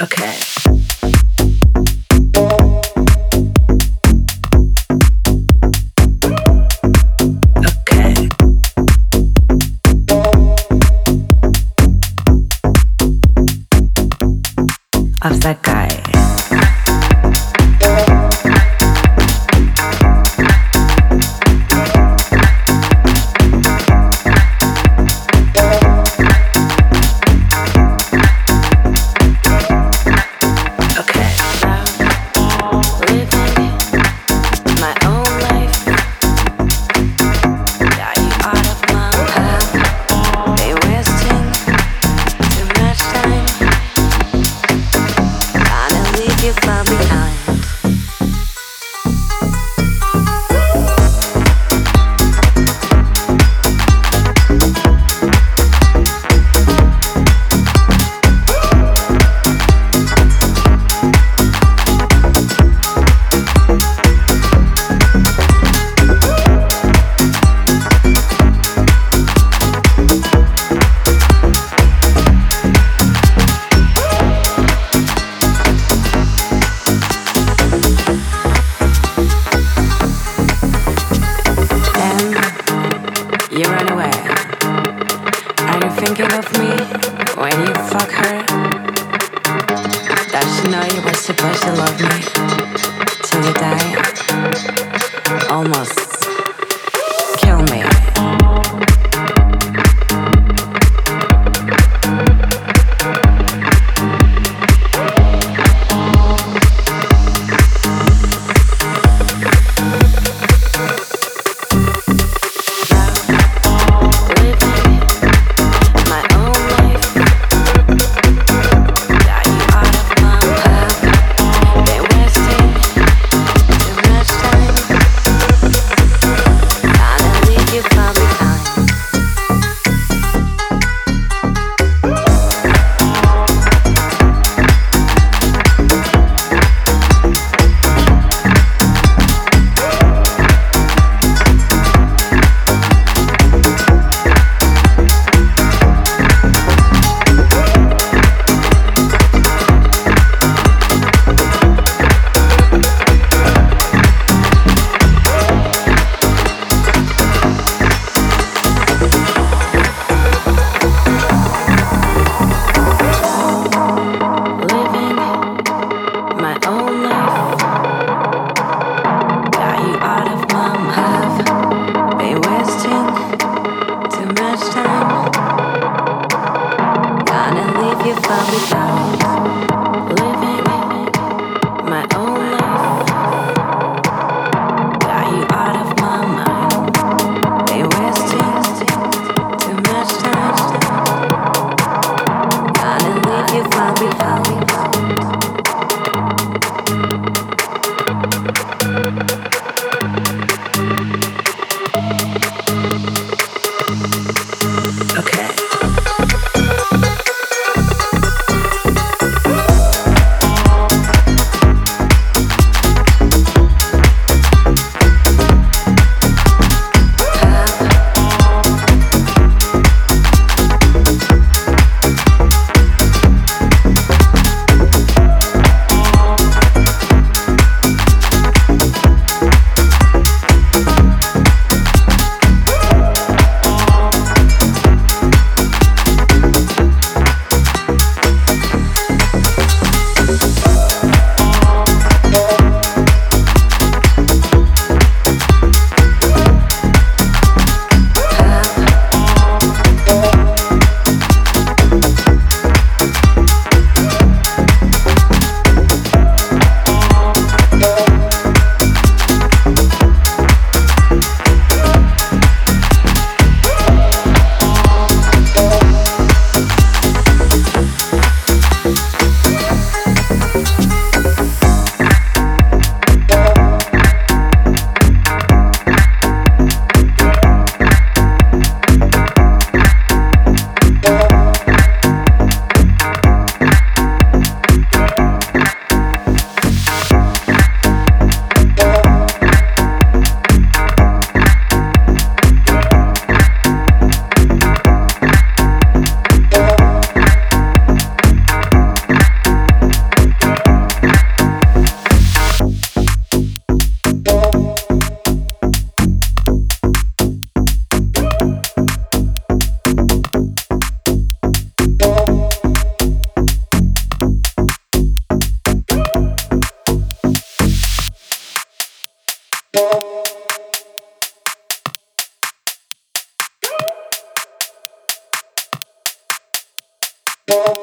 Okay. Upside thinking of me when you fuck her? Does she know you were supposed to love me till you die? Almost. you find me out. Whoa.